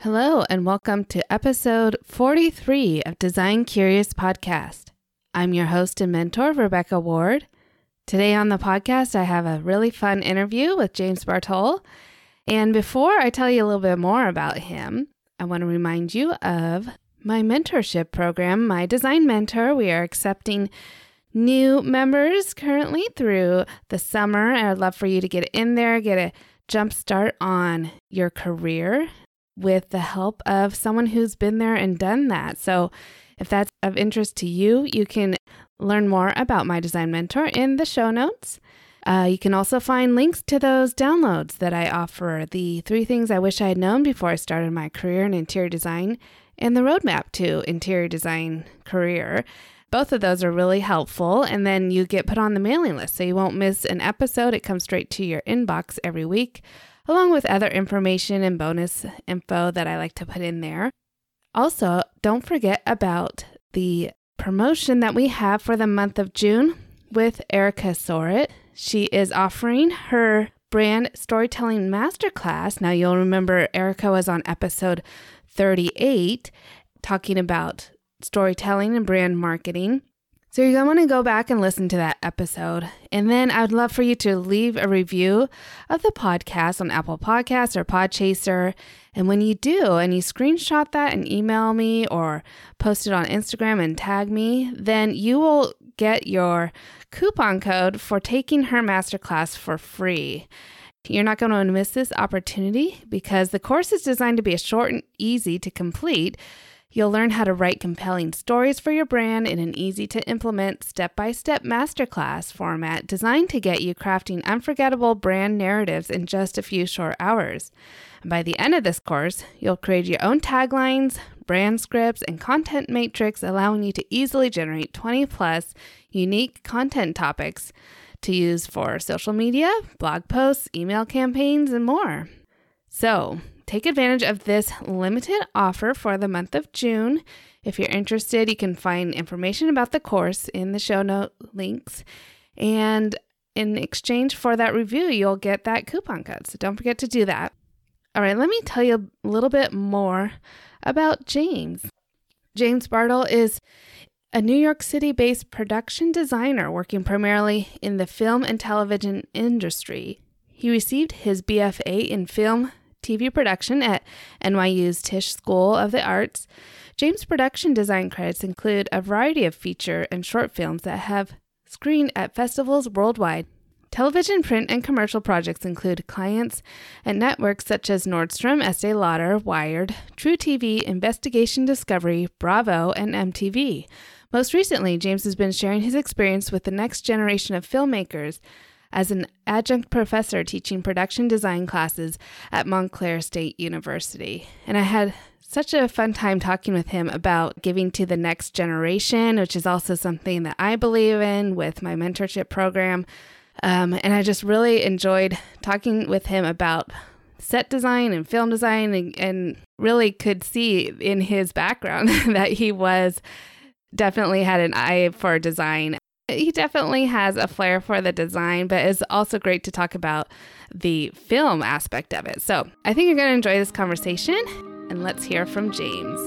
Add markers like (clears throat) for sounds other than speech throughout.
Hello, and welcome to episode 43 of Design Curious Podcast. I'm your host and mentor, Rebecca Ward. Today on the podcast, I have a really fun interview with James Bartol. And before I tell you a little bit more about him, I want to remind you of my mentorship program, My Design Mentor. We are accepting new members currently through the summer. And I'd love for you to get in there, get a jump start on your career with the help of someone who's been there and done that. So, if that's of interest to you, you can learn more about my design mentor in the show notes. Uh, you can also find links to those downloads that I offer the three things I wish I had known before I started my career in interior design and the roadmap to interior design career. Both of those are really helpful, and then you get put on the mailing list so you won't miss an episode. It comes straight to your inbox every week along with other information and bonus info that I like to put in there. Also, don't forget about the promotion that we have for the month of June with Erica Sorit. She is offering her brand storytelling masterclass. Now, you'll remember Erica was on episode 38 talking about storytelling and brand marketing. So you're going to want to go back and listen to that episode. And then I would love for you to leave a review of the podcast on Apple Podcasts or Podchaser. And when you do, and you screenshot that and email me or post it on Instagram and tag me, then you will get your coupon code for taking her masterclass for free. You're not going to miss this opportunity because the course is designed to be short and easy to complete. You'll learn how to write compelling stories for your brand in an easy to implement step by step masterclass format designed to get you crafting unforgettable brand narratives in just a few short hours. And by the end of this course, you'll create your own taglines, brand scripts, and content matrix, allowing you to easily generate 20 plus unique content topics to use for social media, blog posts, email campaigns, and more. So, take advantage of this limited offer for the month of June. If you're interested, you can find information about the course in the show note links. And in exchange for that review, you'll get that coupon code. So don't forget to do that. All right, let me tell you a little bit more about James. James Bartol is a New York City based production designer working primarily in the film and television industry. He received his BFA in film, TV production at NYU's Tisch School of the Arts. James' production design credits include a variety of feature and short films that have screened at festivals worldwide. Television, print, and commercial projects include clients and networks such as Nordstrom, Estee Lauder, Wired, TruTV, Investigation Discovery, Bravo, and MTV. Most recently, James has been sharing his experience with the next generation of filmmakers as an adjunct professor teaching production design classes at Montclair State University. And I had such a fun time talking with him about giving to the next generation, which is also something that I believe in with my mentorship program. Um, and I just really enjoyed talking with him about set design and film design and, and really could see in his background (laughs) that he was definitely had an eye for design he definitely has a flair for the design, but it's also great to talk about the film aspect of it. So I think you're going to enjoy this conversation, and let's hear from James.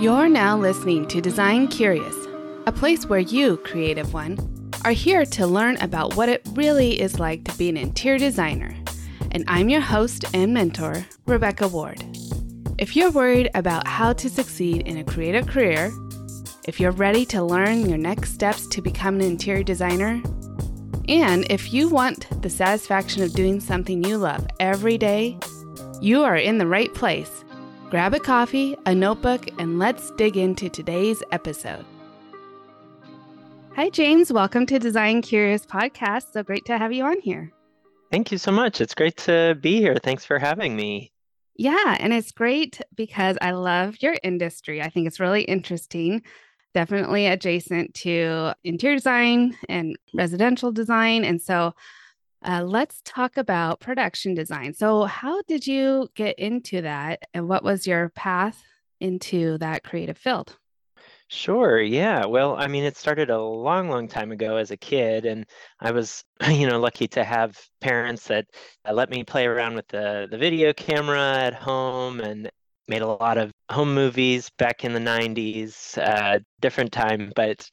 You're now listening to Design Curious, a place where you, creative one, are here to learn about what it really is like to be an interior designer. And I'm your host and mentor, Rebecca Ward. If you're worried about how to succeed in a creative career, if you're ready to learn your next steps to become an interior designer, and if you want the satisfaction of doing something you love every day, you are in the right place. Grab a coffee, a notebook, and let's dig into today's episode. Hi, James. Welcome to Design Curious Podcast. So great to have you on here. Thank you so much. It's great to be here. Thanks for having me. Yeah, and it's great because I love your industry. I think it's really interesting. Definitely adjacent to interior design and residential design. And so uh, let's talk about production design. So, how did you get into that, and what was your path into that creative field? Sure, yeah. Well, I mean, it started a long, long time ago as a kid, and I was, (laughs) you know, lucky to have parents that uh, let me play around with the the video camera at home and made a lot of home movies back in the 90s, uh, different time, but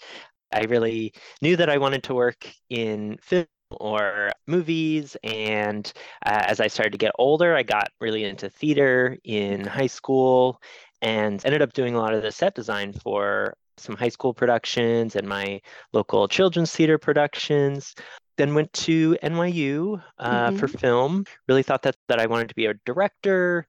I really knew that I wanted to work in film or movies. And uh, as I started to get older, I got really into theater in high school and ended up doing a lot of the set design for some high school productions and my local children's theater productions. Then went to NYU uh, mm-hmm. for film. Really thought that that I wanted to be a director.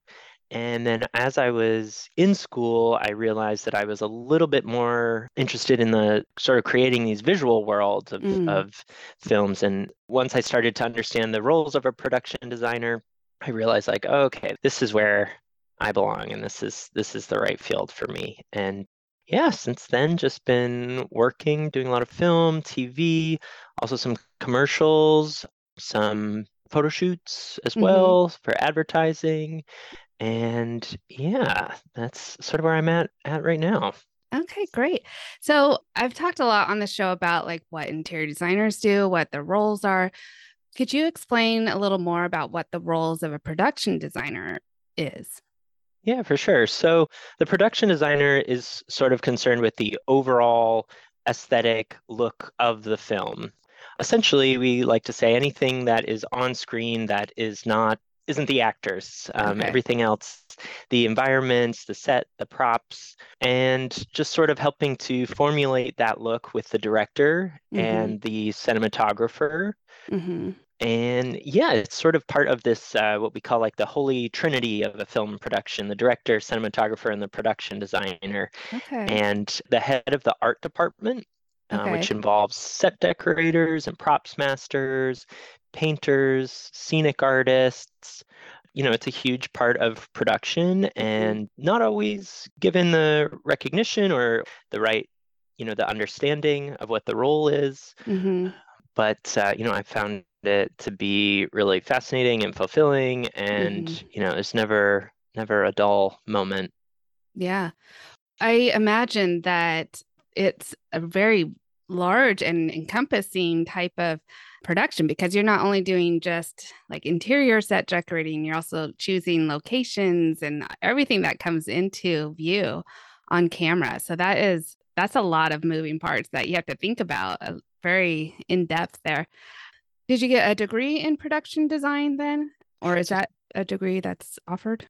And then as I was in school, I realized that I was a little bit more interested in the sort of creating these visual worlds of, mm. of films. And once I started to understand the roles of a production designer, I realized like, oh, okay, this is where I belong and this is this is the right field for me. And yeah, since then just been working, doing a lot of film, TV, also some commercials, some photo shoots as mm-hmm. well for advertising and yeah, that's sort of where I'm at at right now. Okay, great. So I've talked a lot on the show about like what interior designers do, what their roles are. Could you explain a little more about what the roles of a production designer is? Yeah, for sure. So the production designer is sort of concerned with the overall aesthetic look of the film. Essentially, we like to say anything that is on screen that is not isn't the actors. Um, okay. Everything else, the environments, the set, the props, and just sort of helping to formulate that look with the director mm-hmm. and the cinematographer. Mm-hmm. And yeah, it's sort of part of this, uh, what we call like the holy trinity of a film production the director, cinematographer, and the production designer. Okay. And the head of the art department uh, which involves set decorators and props masters, painters, scenic artists. You know, it's a huge part of production mm-hmm. and not always given the recognition or the right, you know, the understanding of what the role is. Mm-hmm. But, uh, you know, I found it to be really fascinating and fulfilling. And, mm-hmm. you know, it's never, never a dull moment. Yeah. I imagine that it's a very large and encompassing type of production because you're not only doing just like interior set decorating, you're also choosing locations and everything that comes into view on camera. So that is that's a lot of moving parts that you have to think about, uh, very in depth there. Did you get a degree in production design then, or is that a degree that's offered?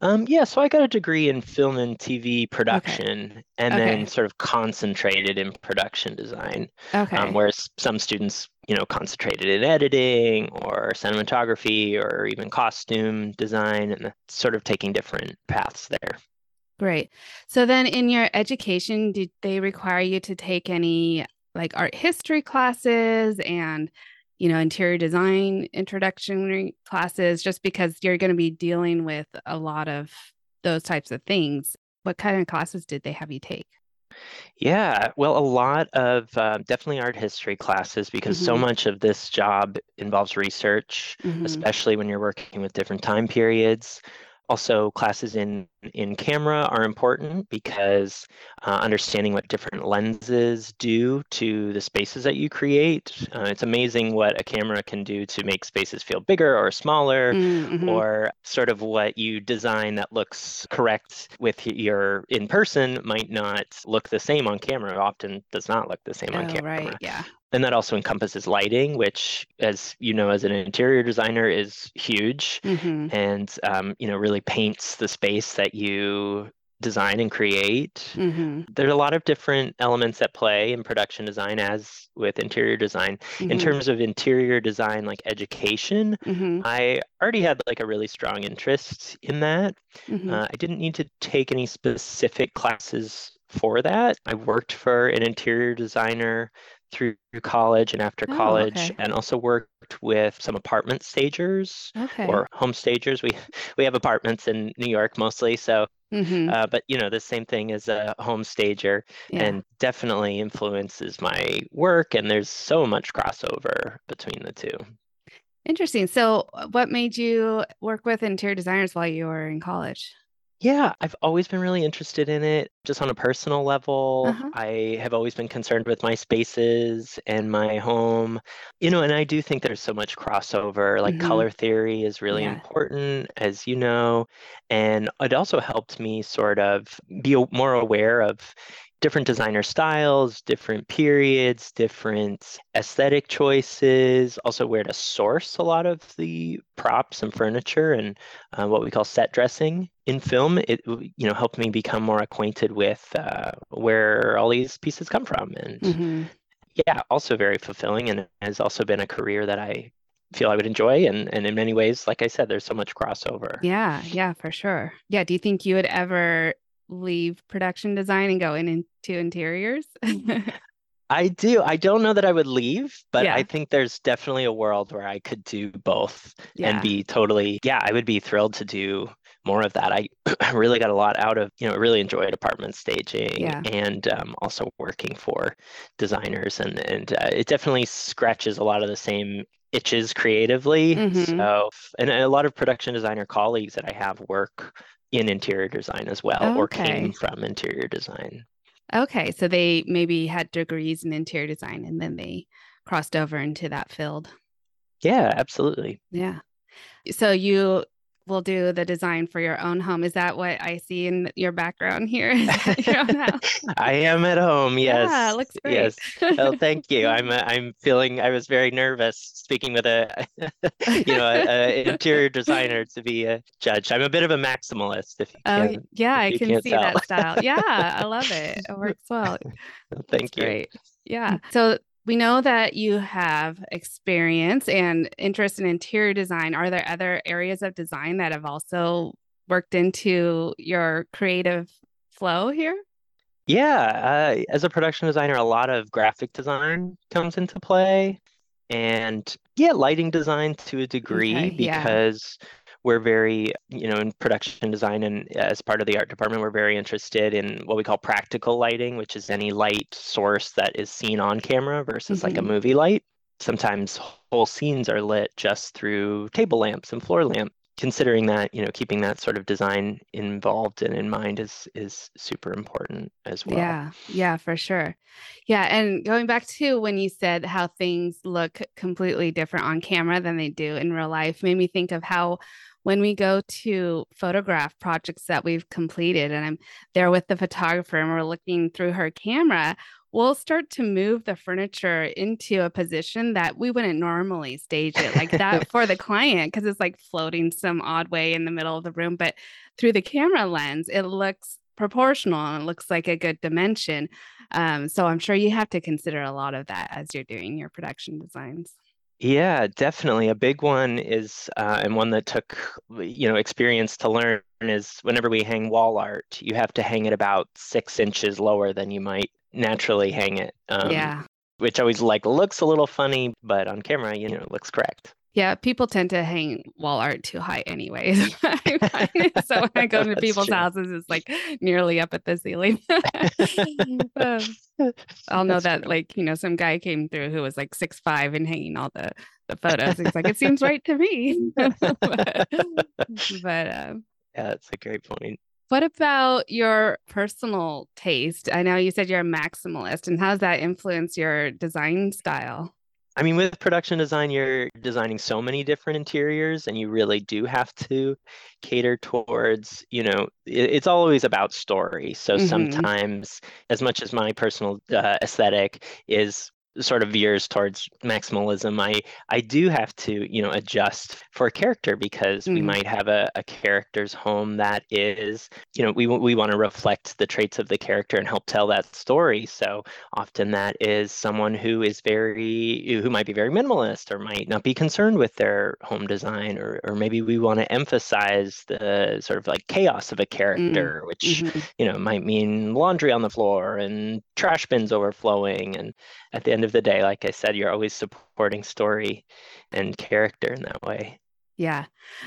Um, yeah, so I got a degree in film and TV production okay. and okay. then sort of concentrated in production design. Okay. Um, whereas some students, you know, concentrated in editing or cinematography or even costume design and sort of taking different paths there. Great. So then in your education, did they require you to take any like art history classes and you know, interior design introductory classes, just because you're going to be dealing with a lot of those types of things. What kind of classes did they have you take? Yeah, well, a lot of uh, definitely art history classes because mm-hmm. so much of this job involves research, mm-hmm. especially when you're working with different time periods. Also, classes in, in camera are important because uh, understanding what different lenses do to the spaces that you create. Uh, it's amazing what a camera can do to make spaces feel bigger or smaller, mm-hmm. or sort of what you design that looks correct with your in person might not look the same on camera. Often does not look the same oh, on camera. Right, yeah. And that also encompasses lighting, which, as you know, as an interior designer, is huge, mm-hmm. and um, you know, really paints the space that you design and create. Mm-hmm. There's a lot of different elements at play in production design, as with interior design. Mm-hmm. In terms of interior design, like education, mm-hmm. I already had like a really strong interest in that. Mm-hmm. Uh, I didn't need to take any specific classes for that. I worked for an interior designer through college and after oh, college okay. and also worked with some apartment stagers okay. or home stagers we (laughs) we have apartments in new york mostly so mm-hmm. uh, but you know the same thing as a home stager yeah. and definitely influences my work and there's so much crossover between the two interesting so uh, what made you work with interior designers while you were in college Yeah, I've always been really interested in it. Just on a personal level, Uh-huh. I have always been concerned with my spaces and my home. You know, and I do think there's so much crossover. Like Mhm. color theory is really Yeah. important, as you know. And it also helped me sort of be more aware of different designer styles, different periods, different aesthetic choices, also where to source a lot of the props and furniture and uh, what we call set dressing in film. It you know helped me become more acquainted with uh, where all these pieces come from, and hmm yeah, also very fulfilling, and has also been a career that I feel I would enjoy, and and in many ways, like I said, there's so much crossover. Yeah, yeah, for sure. Yeah. Do you think you would ever leave production design and go in into interiors? (laughs) I do. I don't know that I would leave, but Yeah. I think there's definitely a world where I could do both Yeah. and be totally, yeah, I would be thrilled to do more of that. I (clears throat) really got a lot out of, you know, really enjoyed apartment staging Yeah. and um, also working for designers, and and uh, it definitely scratches a lot of the same itches creatively. Mhm. So, and a lot of production designer colleagues that I have work in interior design as well, or came from interior design. Okay. So they maybe had degrees in interior design and then they crossed over into that field. Yeah, absolutely. Yeah. So you will do the design for your own home. Is that what I see in your background here? (laughs) your? (laughs) I am at home. Yes. Yeah, it looks great. Yes. (laughs) Well, thank you. I'm uh, I'm feeling I was very nervous speaking with a you know a, a interior designer to be a judge. I'm a bit of a maximalist if you Oh, can. yeah, I can see tell. that style. Yeah, I love it. It works well. Thank That's you. Great. Yeah. So we know that you have experience and interest in interior design. Are there other areas of design that have also worked into your creative flow here? Yeah, uh, as a production designer, a lot of graphic design comes into play, and yeah, lighting design to a degree Okay, yeah. We're very, you know, in production design and as part of the art department, we're very interested in what we call practical lighting, which is any light source that is seen on camera versus like a Mhm. movie light. Sometimes whole scenes are lit just through table lamps and floor lamp. Considering that, you know, keeping that sort of design involved and in mind is is super important as well. Yeah, yeah, for sure. Yeah, and going back to when you said how things look completely different on camera than they do in real life, made me think of how when we go to photograph projects that we've completed and I'm there with the photographer and we're looking through her camera, we'll start to move the furniture into a position that we wouldn't normally stage it like that for the (laughs) client because it's like floating some odd way in the middle of the room. But through the camera lens, it looks proportional and it looks like a good dimension. Um, so I'm sure you have to consider a lot of that as you're doing your production designs. Yeah, definitely. A big one is, uh, and one that took, you know, experience to learn is whenever we hang wall art, you have to hang it about six inches lower than you might naturally hang it. Um, yeah. which always like looks a little funny, but on camera, you know, it looks correct. Yeah, people tend to hang wall art too high anyways. (laughs) So when I go to (laughs) people's true. houses, it's like nearly up at the ceiling. (laughs) Um, I'll know That's that true. like, you know, some guy came through who was like six five and hanging all the the photos. He's like, it seems right to me. but but um Yeah, that's a great point. What about your personal taste? I know you said you're a maximalist, and how does that influence your design style? I mean, with production design, you're designing so many different interiors, and you really do have to cater towards, you know, it's always about story. So Mhm. sometimes, as much as my personal uh, aesthetic is sort of veers towards maximalism, I I do have to, you know, adjust for a character because we Mhm. might have a, a character's home that is, you know, we we want to reflect the traits of the character and help tell that story. So often that is someone who is very who might be very minimalist or might not be concerned with their home design or or maybe we want to emphasize the sort of like chaos of a character which Mhm. you know might mean laundry on the floor and trash bins overflowing and at the end of the day like I said you're always supporting story and character in that way Yeah,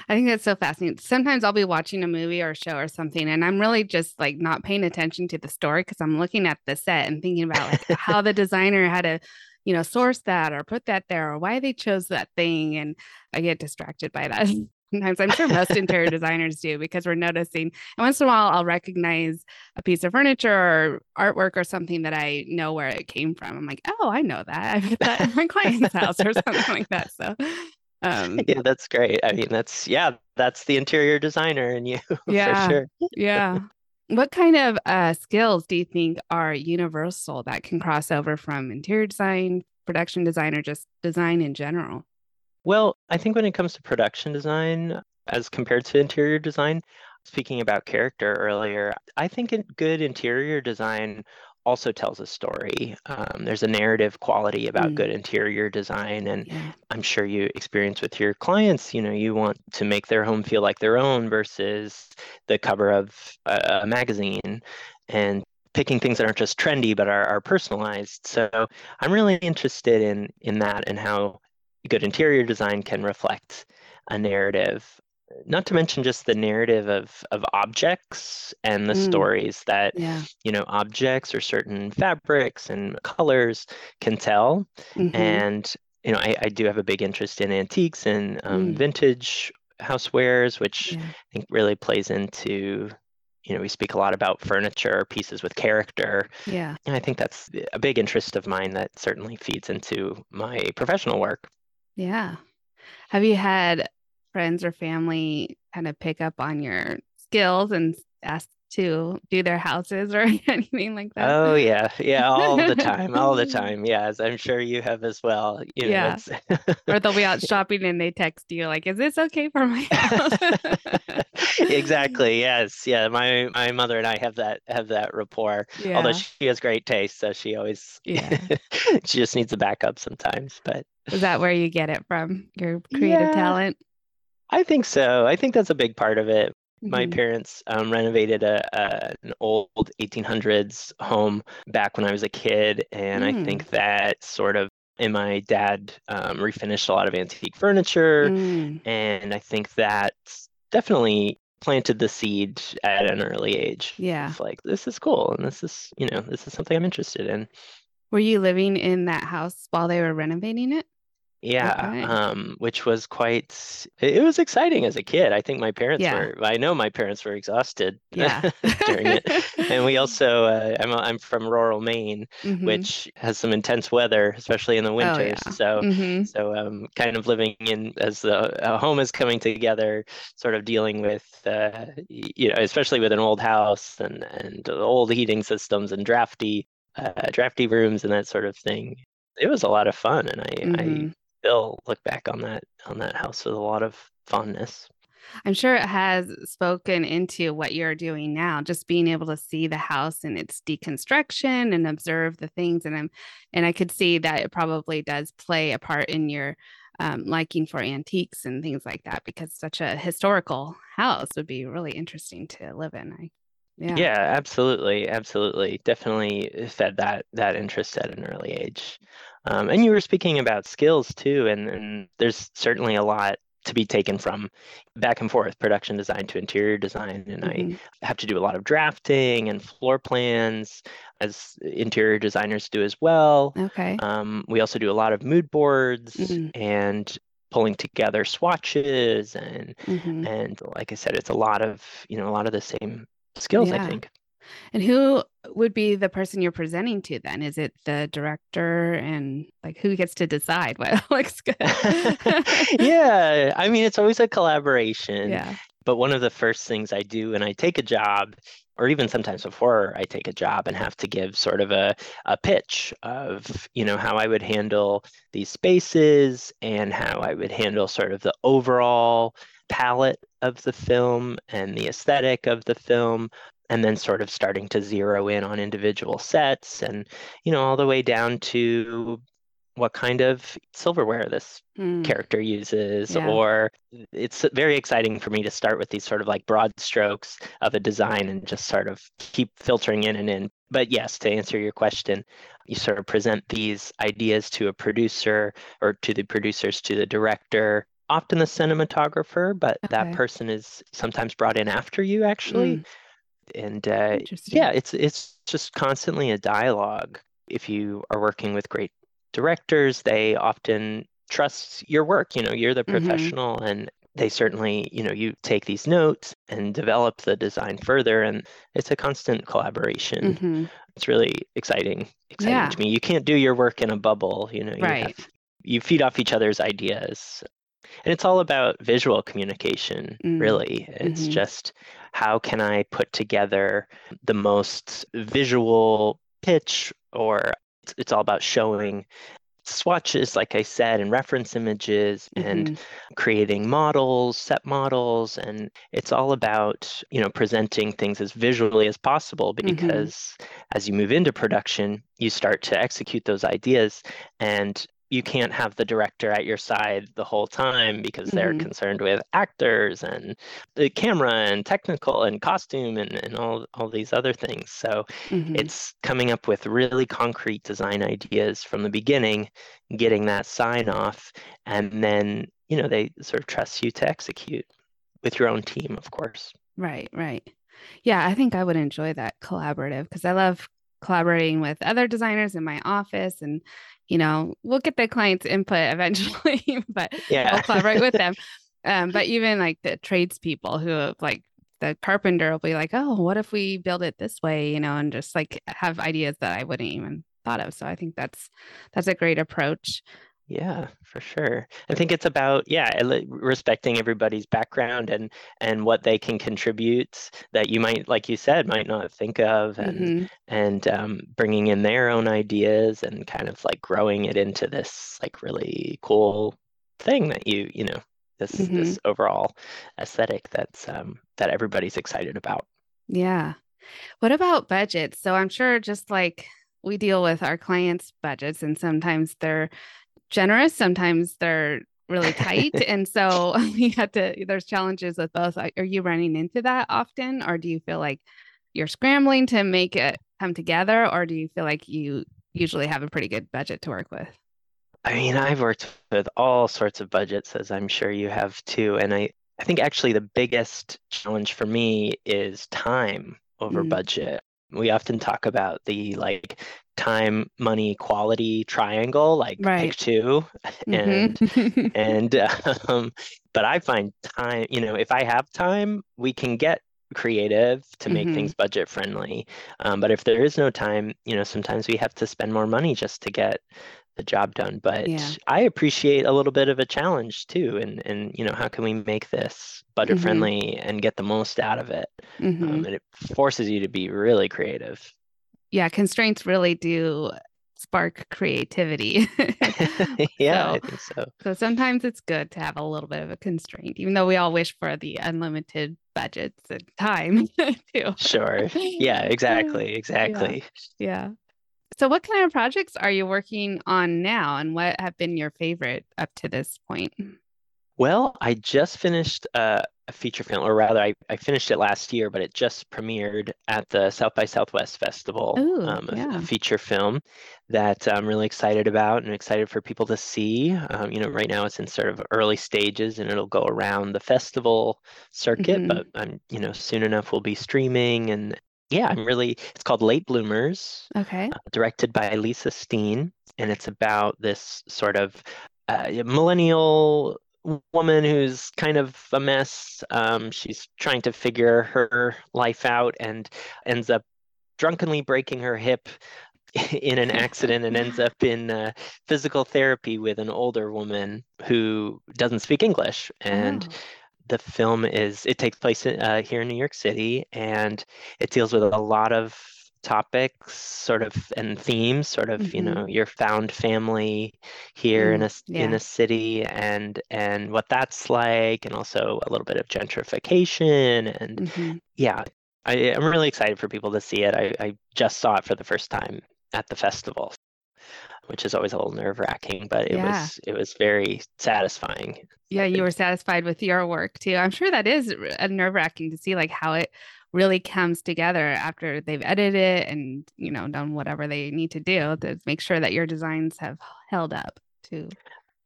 I think that's so fascinating. Sometimes I'll be watching a movie or a show or something, and I'm really just like not paying attention to the story because I'm looking at the set and thinking about like (laughs) how the designer had to, you know, source that or put that there or why they chose that thing. And I get distracted by that. (laughs) sometimes. I'm sure most interior (laughs) designers do because we're noticing. And once in a while, I'll recognize a piece of furniture or artwork or something that I know where it came from. I'm like, oh, I know that. I put that in my client's house or (laughs) something like that. So, um, yeah, that's great. I mean, that's yeah, that's the interior designer in you (laughs) yeah, for sure. yeah. What kind of uh, skills do you think are universal that can cross over from interior design, production design, or just design in general? Well, I think when it comes to production design, as compared to interior design, speaking about character earlier, I think good interior design also tells a story. Um, there's a narrative quality about mm. good interior design, and yeah. I'm sure you experience with your clients. You know, you want to make their home feel like their own versus the cover of a, a magazine, and picking things that aren't just trendy but are, are personalized. So I'm really interested in in that and how good interior design can reflect a narrative not to mention just the narrative of of objects and the mm. stories that yeah. you know objects or certain fabrics and colors can tell mm-hmm. and you know I, I do have a big interest in antiques and um, mm. vintage housewares which yeah. i think really plays into you know we speak a lot about furniture pieces with character yeah and i think that's a big interest of mine that certainly feeds into my professional work yeah have you had friends or family kind of pick up on your skills and ask to do their houses (laughs) or anything like that? Oh yeah, yeah, all the (laughs) time, all the time. Yes, I'm sure you have as well. You know, yeah, (laughs) or they'll be out shopping and they text you like, "Is this okay for my house?" exactly. Yes. Yeah. My my mother and I have that have that rapport. Yeah. Although she has great taste, so she always yeah she just needs a backup sometimes. But is that where you get it from? Your creative yeah. talent? I think so. I think that's a big part of it. My mm-hmm. parents um, renovated a, a, an old 1800s home back when I was a kid, and mm. I think that sort of. And my dad um, refinished a lot of antique furniture, mm. and I think that definitely planted the seed at an early age. Yeah, it's like this is cool, and this is you know this is something I'm interested in. Were you living in that house while they were renovating it? Yeah, Okay. um, which was quite, it was exciting as a kid. I think my parents Yeah. were, I know my parents were exhausted Yeah. (laughs) during it. And we also, uh, I'm, I'm from rural Maine, (laughs) hmm which has some intense weather, especially in the Oh, winters. yeah. So, hmm so um, kind of living in as the a home is coming together, sort of dealing with, uh, you know, especially with an old house and and old heating systems and drafty, uh, drafty rooms and that sort of thing. It was a lot of fun, and I, I hmm still look back on that on that house with a lot of fondness. I'm sure it has spoken into what you're doing now, just being able to see the house and its deconstruction and observe the things. And I'm, and I could see that it probably does play a part in your um, liking for antiques and things like that, because such a historical house would be really interesting to live in. I, yeah. Yeah, absolutely, absolutely. Definitely fed that that interest at an early age. Um, and you were speaking about skills too, and, and there's certainly a lot to be taken from back and forth production design to interior design and mm-hmm. i have to do a lot of drafting and floor plans as interior designers do as well okay um, we also do a lot of mood boards mm-hmm. and pulling together swatches and mm-hmm. and like i said it's a lot of you know a lot of the same skills yeah. i think and who would be the person you're presenting to then? Is it the director and like who gets to decide what (laughs) looks good? (laughs) (laughs) yeah, I mean, it's always a collaboration. Yeah. But one of the first things I do when I take a job, or even sometimes before I take a job and have to give sort of a, a pitch of, you know, how I would handle these spaces and how I would handle sort of the overall palette of the film and the aesthetic of the film and then sort of starting to zero in on individual sets and you know all the way down to what kind of silverware this mm. character uses yeah. or it's very exciting for me to start with these sort of like broad strokes of a design and just sort of keep filtering in and in but yes to answer your question you sort of present these ideas to a producer or to the producers to the director often the cinematographer but okay. that person is sometimes brought in after you actually mm and uh, yeah it's it's just constantly a dialogue if you are working with great directors they often trust your work you know you're the mm-hmm. professional mm-hmm. and they certainly, you know, you take these notes and develop the design further, and it's a constant collaboration. hmm It's really exciting, exciting Yeah. to me. You can't do your work in a bubble, you know. You Right. have, you feed off each other's ideas, and it's all about visual communication. Mm. Really, it's Mhm. just how can I put together the most visual pitch, or it's, it's all about showing swatches, like I said, and reference images, and Mhm. creating models, set models, and it's all about, you know, presenting things as visually as possible Mhm. because as you move into production, you start to execute those ideas and you can't have the director at your side the whole time because they're Mhm. concerned with actors and the camera and technical and costume and, and all, all these other things. So Mhm. it's coming up with really concrete design ideas from the beginning, getting that sign off, and then, you know, they sort of trust you to execute with your own team, of course. Right, right. Yeah, I think I would enjoy that collaborative because I love collaborating with other designers in my office and you know, we'll get the client's input eventually, (laughs) but Yeah. we'll collaborate with them. (laughs) Um, but even like the tradespeople who have, like the carpenter will be like, oh, what if we build it this way, you know, and just like have ideas that I wouldn't even thought of. So I think that's that's a great approach. Yeah, for sure. I think it's about yeah, respecting everybody's background and and what they can contribute that you might, like you said, might not think of, and Mhm. and um, bringing in their own ideas and kind of like growing it into this like really cool thing that you you know this Mhm. this overall aesthetic that's um, that everybody's excited about. Yeah. What about budgets? So I'm sure just like we deal with our clients' budgets, and sometimes they're generous, sometimes they're really tight. (laughs) and so (laughs) you have to, there's challenges with both. Are you running into that often, or do you feel like you're scrambling to make it come together, or do you feel like you usually have a pretty good budget to work with? I mean, I've worked with all sorts of budgets, as I'm sure you have too. And I, I think actually the biggest challenge for me is time over Mm. budget. We often talk about the like time, money, quality triangle, like Right. take two. (laughs) And Mhm. (laughs) and um, but I find time, you know, if I have time, we can get creative to make Mhm. things budget friendly. Um, but if there is no time, you know, sometimes we have to spend more money just to get the job done. But Yeah. I appreciate a little bit of a challenge too. And and you know, how can we make this budget Mhm. friendly and get the most out of it? Mhm. Um, and it forces you to be really creative. yeah, constraints really do spark creativity. (laughs) (laughs) yeah, So- I think so. So sometimes it's good to have a little bit of a constraint, even though we all wish for the unlimited budgets and time (laughs) too. Sure. Yeah, exactly, exactly. Yeah. So what kind of projects are you working on now and what have been your favorite up to this point? Well, I just finished uh, a feature film, or rather, I, I finished it last year, but it just premiered at the South by Southwest Festival. Ooh, um, a, a feature film that I'm really excited about and excited for people to see. Um, you know, right now it's in sort of early stages and it'll go around the festival circuit, Mhm. but I'm, you know, soon enough we'll be streaming. And yeah, I'm really, it's called Late Bloomers Okay. uh, directed by Lisa Steen, and it's about this sort of uh, millennial woman who's kind of a mess. Um, she's trying to figure her life out and ends up drunkenly breaking her hip (laughs) in an accident and ends up in uh, physical therapy with an older woman who doesn't speak English. And Oh. The film is it takes place in, uh, here in New York City and it deals with a lot of topics sort of and themes sort of you Mhm. know your found family here in Mm, a s- in yeah. a city and and what that's like and also a little bit of gentrification and Mhm. yeah I, I'm really excited for people to see it I, I just saw it for the first time at the festival which is always a little nerve wracking but it Yeah. was it was very satisfying Yeah, you were satisfied with your work too. I'm sure that is r- nerve wracking to see like how it really comes together after they've edited it and you know done whatever they need to do to make sure that your designs have held up too.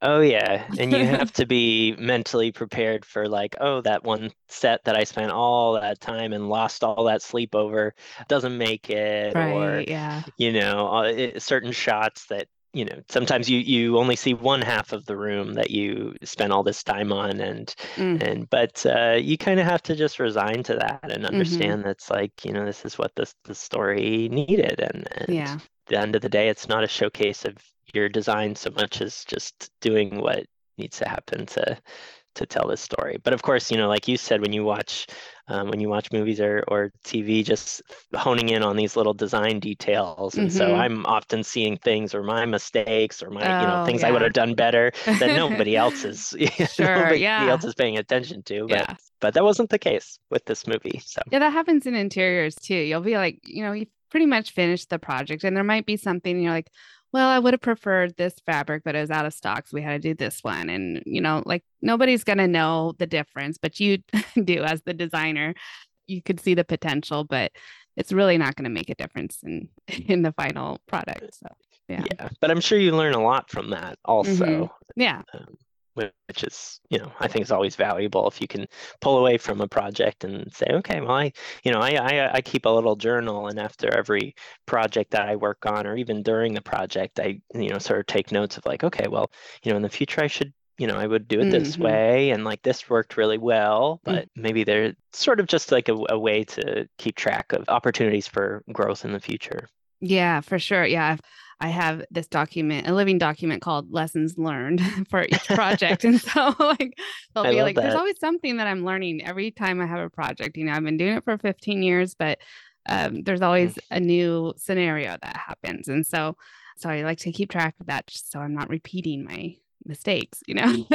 Oh yeah, and you have (laughs) to be mentally prepared for like, oh, that one set that I spent all that time and lost all that sleep over doesn't make it, or Right. Yeah. you know, uh, it, certain shots that you know sometimes you you only see one half of the room that you spent all this time on and mm. and but uh, you kind of have to just resign to that and mm-hmm. understand mm-hmm. that's like you know this is what this the story needed and, and yeah the end of the day it's not a showcase of your design so much as just doing what needs to happen to to tell this story. But of course, you know, like you said, when you watch um, when you watch movies or, or TV, just honing in on these little design details. And mm-hmm. so I'm often seeing things or my mistakes or my, oh, you know, oh, things yeah. I would have done better that nobody (laughs) else is, (laughs) sure, nobody yeah. else is paying attention to. But, yeah. but that wasn't the case with this movie. So yeah, that happens in interiors too. You'll be like, you know, you pretty much finished the project and there might be something you're like, well, I would have preferred this fabric, but it was out of stock. So we had to do this one. And, you know, like nobody's going to know the difference, but you (laughs) do as the designer. You could see the potential, but it's really not going to make a difference in (laughs) in the final product. So, yeah. Yeah. But I'm sure you learn a lot from that also. Mm-hmm. Yeah. Um, which is you know i think is always valuable if you can pull away from a project and say okay well i you know i i, I keep a little journal and after every project that i work on or even during the project i you know sort of take notes of like okay well you know in the future i should you know i would do it this mm-hmm. way and like this worked really well mm. but mm-hmm. maybe they're sort of just like a, a way to keep track of opportunities for growth in the future yeah for sure yeah I've, I have this document, a living document called lessons learned (laughs) for each project. and so (laughs) like they'll be like, that. there's always something that I'm learning every time I have a project. You know, I've been doing it for 15 years, but um, there's always mm. a new scenario that happens. And so so I like to keep track of that just so I'm not repeating my mistakes you know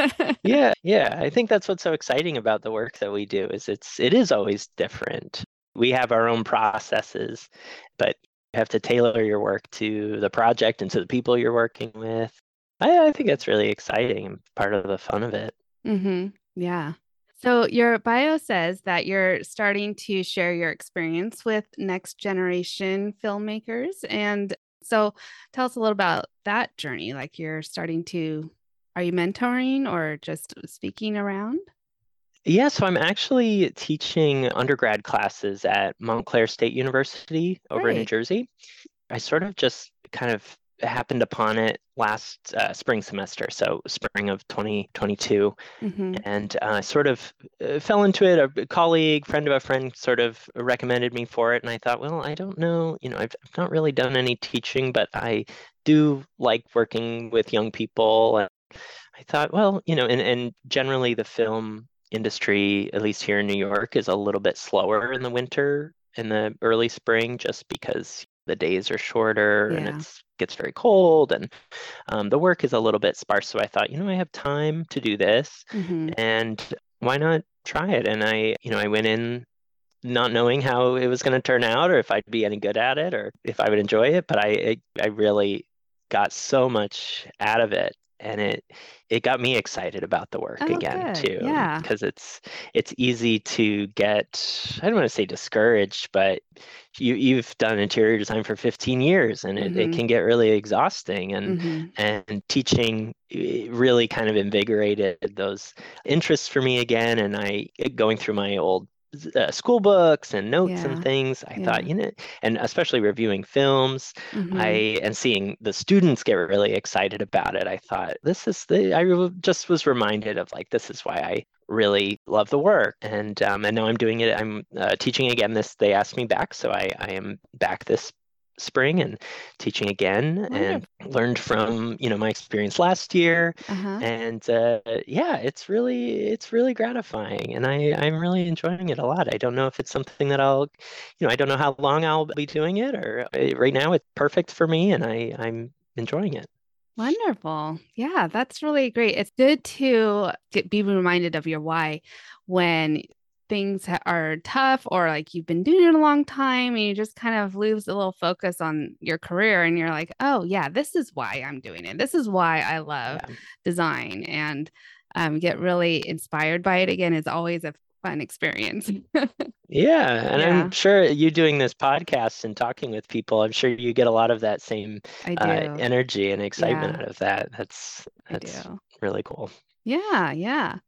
yeah yeah i think that's what's so exciting about the work that we do is it's it is always different we have our own processes but have to tailor your work to the project and to the people you're working with. I, I think that's really exciting and part of the fun of it. Mm-hmm. Yeah. So your bio says that you're starting to share your experience with next generation filmmakers. And so tell us a little about that journey. Like you're starting to, are you mentoring or just speaking around? Yeah, so I'm actually teaching undergrad classes at Montclair State University over in New Jersey. I sort of just kind of happened upon it last uh, spring semester, so spring of 2022, hmm and I uh, sort of uh, fell into it. A colleague, friend of a friend, sort of recommended me for it, and I thought, well, I don't know, you know, I've, I've not really done any teaching, but I do like working with young people, and I thought, well, you know, and and generally the film industry, at least here in New York, is a little bit slower in the winter in the early spring just because the days are shorter yeah. and it gets very cold and um, the work is a little bit sparse. So I thought, you know, I have time to do this mm-hmm. and why not try it? And I, you know, I went in not knowing how it was going to turn out or if I'd be any good at it or if I would enjoy it. But I, I really got so much out of it and it it got me excited about the work oh, again good. too yeah because it's it's easy to get i don't want to say discouraged but you you've done interior design for 15 years and it, mm-hmm. it can get really exhausting and mm-hmm. and teaching eh, really kind of invigorated those interests for me again and i going through my old uh, school books and notes yeah. and things i yeah. thought you know and especially reviewing films mm-hmm. i and seeing the students get really excited about it i thought this is the i just was reminded of like this is why i really love the work and um, and now i'm doing it i'm uh, teaching again this they asked me back so i i am back this spring and teaching again and learned from you know my experience last year uh-huh. and uh, yeah it's really it's really gratifying and i i'm really enjoying it a lot i don't know if it's something that i'll you know i don't know how long i'll be doing it or uh, right now it's perfect for me and i i'm enjoying it Wonderful. Yeah, that's really great. It's good to get, be reminded of your why when things are tough or like you've been doing it a long time and you just kind of lose a little focus on your career and you're like oh yeah this is why i'm doing it. This is why i love yeah. design. And um, get really inspired by it again is always a fun experience. (laughs) Yeah and yeah. i'm sure you doing this podcast and talking with people i'm sure you get a lot of that same uh, energy and excitement yeah. out of that. That's that's really cool yeah yeah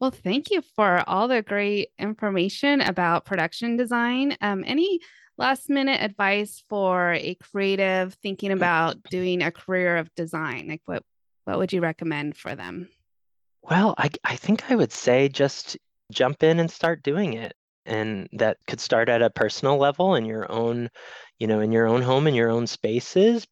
well, thank you for all the great information about production design. Um, any last minute advice for a creative thinking about doing a career of design? Like what what would you recommend for them? Well, I I think I would say just jump in and start doing it. And that could start at a personal level in your own, you know, in your own home, in your own spaces.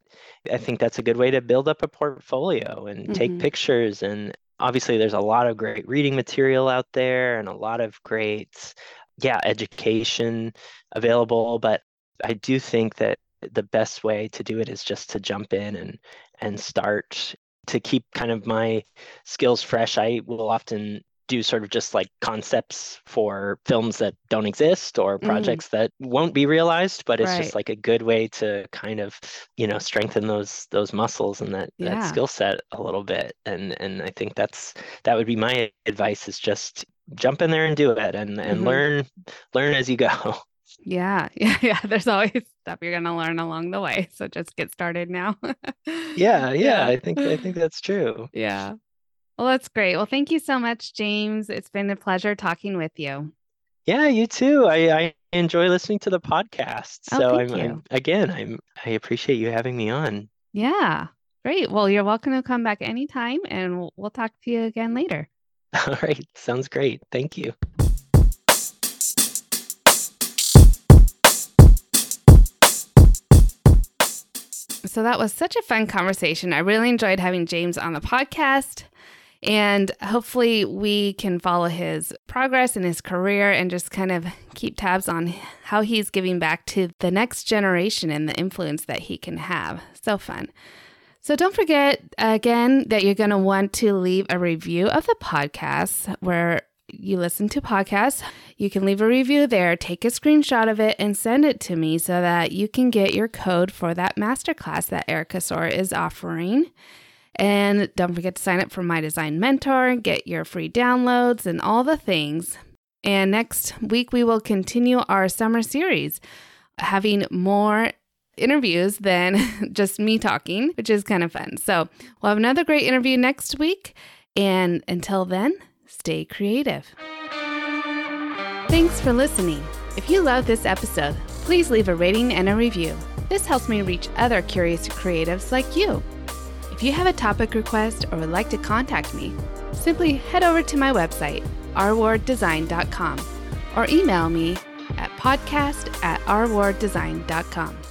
I think that's a good way to build up a portfolio and take Mhm. pictures. And obviously, there's a lot of great reading material out there and a lot of great, yeah, education available. But I do think that the best way to do it is just to jump in and and start to keep kind of my skills fresh. I will often do sort of just like concepts for films that don't exist or Mm. projects that won't be realized, but it's Right. just like a good way to kind of, you know, strengthen those those muscles and that that skill set a little bit. And and I think that's that would be my advice is just jump in there and do it and and Mhm. learn learn as you go. Yeah. (laughs) Yeah. Yeah. There's always stuff you're going to learn along the way. So just get started now. (laughs) Yeah, yeah, I think I think that's true. Yeah. Well, that's great. Well, thank you so much, James. It's been a pleasure talking with you. Yeah, you too. I, I enjoy listening to the podcast. Oh, So I'm, I'm again, I'm I appreciate you having me on. Yeah. Great. Well, you're welcome to come back anytime and we'll, we'll talk to you again later. (laughs) All right, sounds great. Thank you. So that was such a fun conversation. I really enjoyed having James on the podcast. And hopefully, we can follow his progress in his career and just kind of keep tabs on how he's giving back to the next generation and the influence that he can have. So fun. So don't forget again that you're going to want to leave a review of the podcast where you listen to podcasts. You can leave a review there, take a screenshot of it, and send it to me so that you can get your code for that masterclass that Erica Soar is offering. And don't forget to sign up for my design mentor, get your free downloads, and all the things. And next week, we will continue our summer series, having more interviews than (laughs) just me talking, which is kind of fun. So we'll have another great interview next week. And until then, stay creative. Thanks for listening. If you love this episode, please leave a rating and a review. This helps me reach other curious creatives like you. If you have a topic request or would like to contact me, simply head over to my website, rwarddesign.com, or email me at podcast at rwarddesign.com.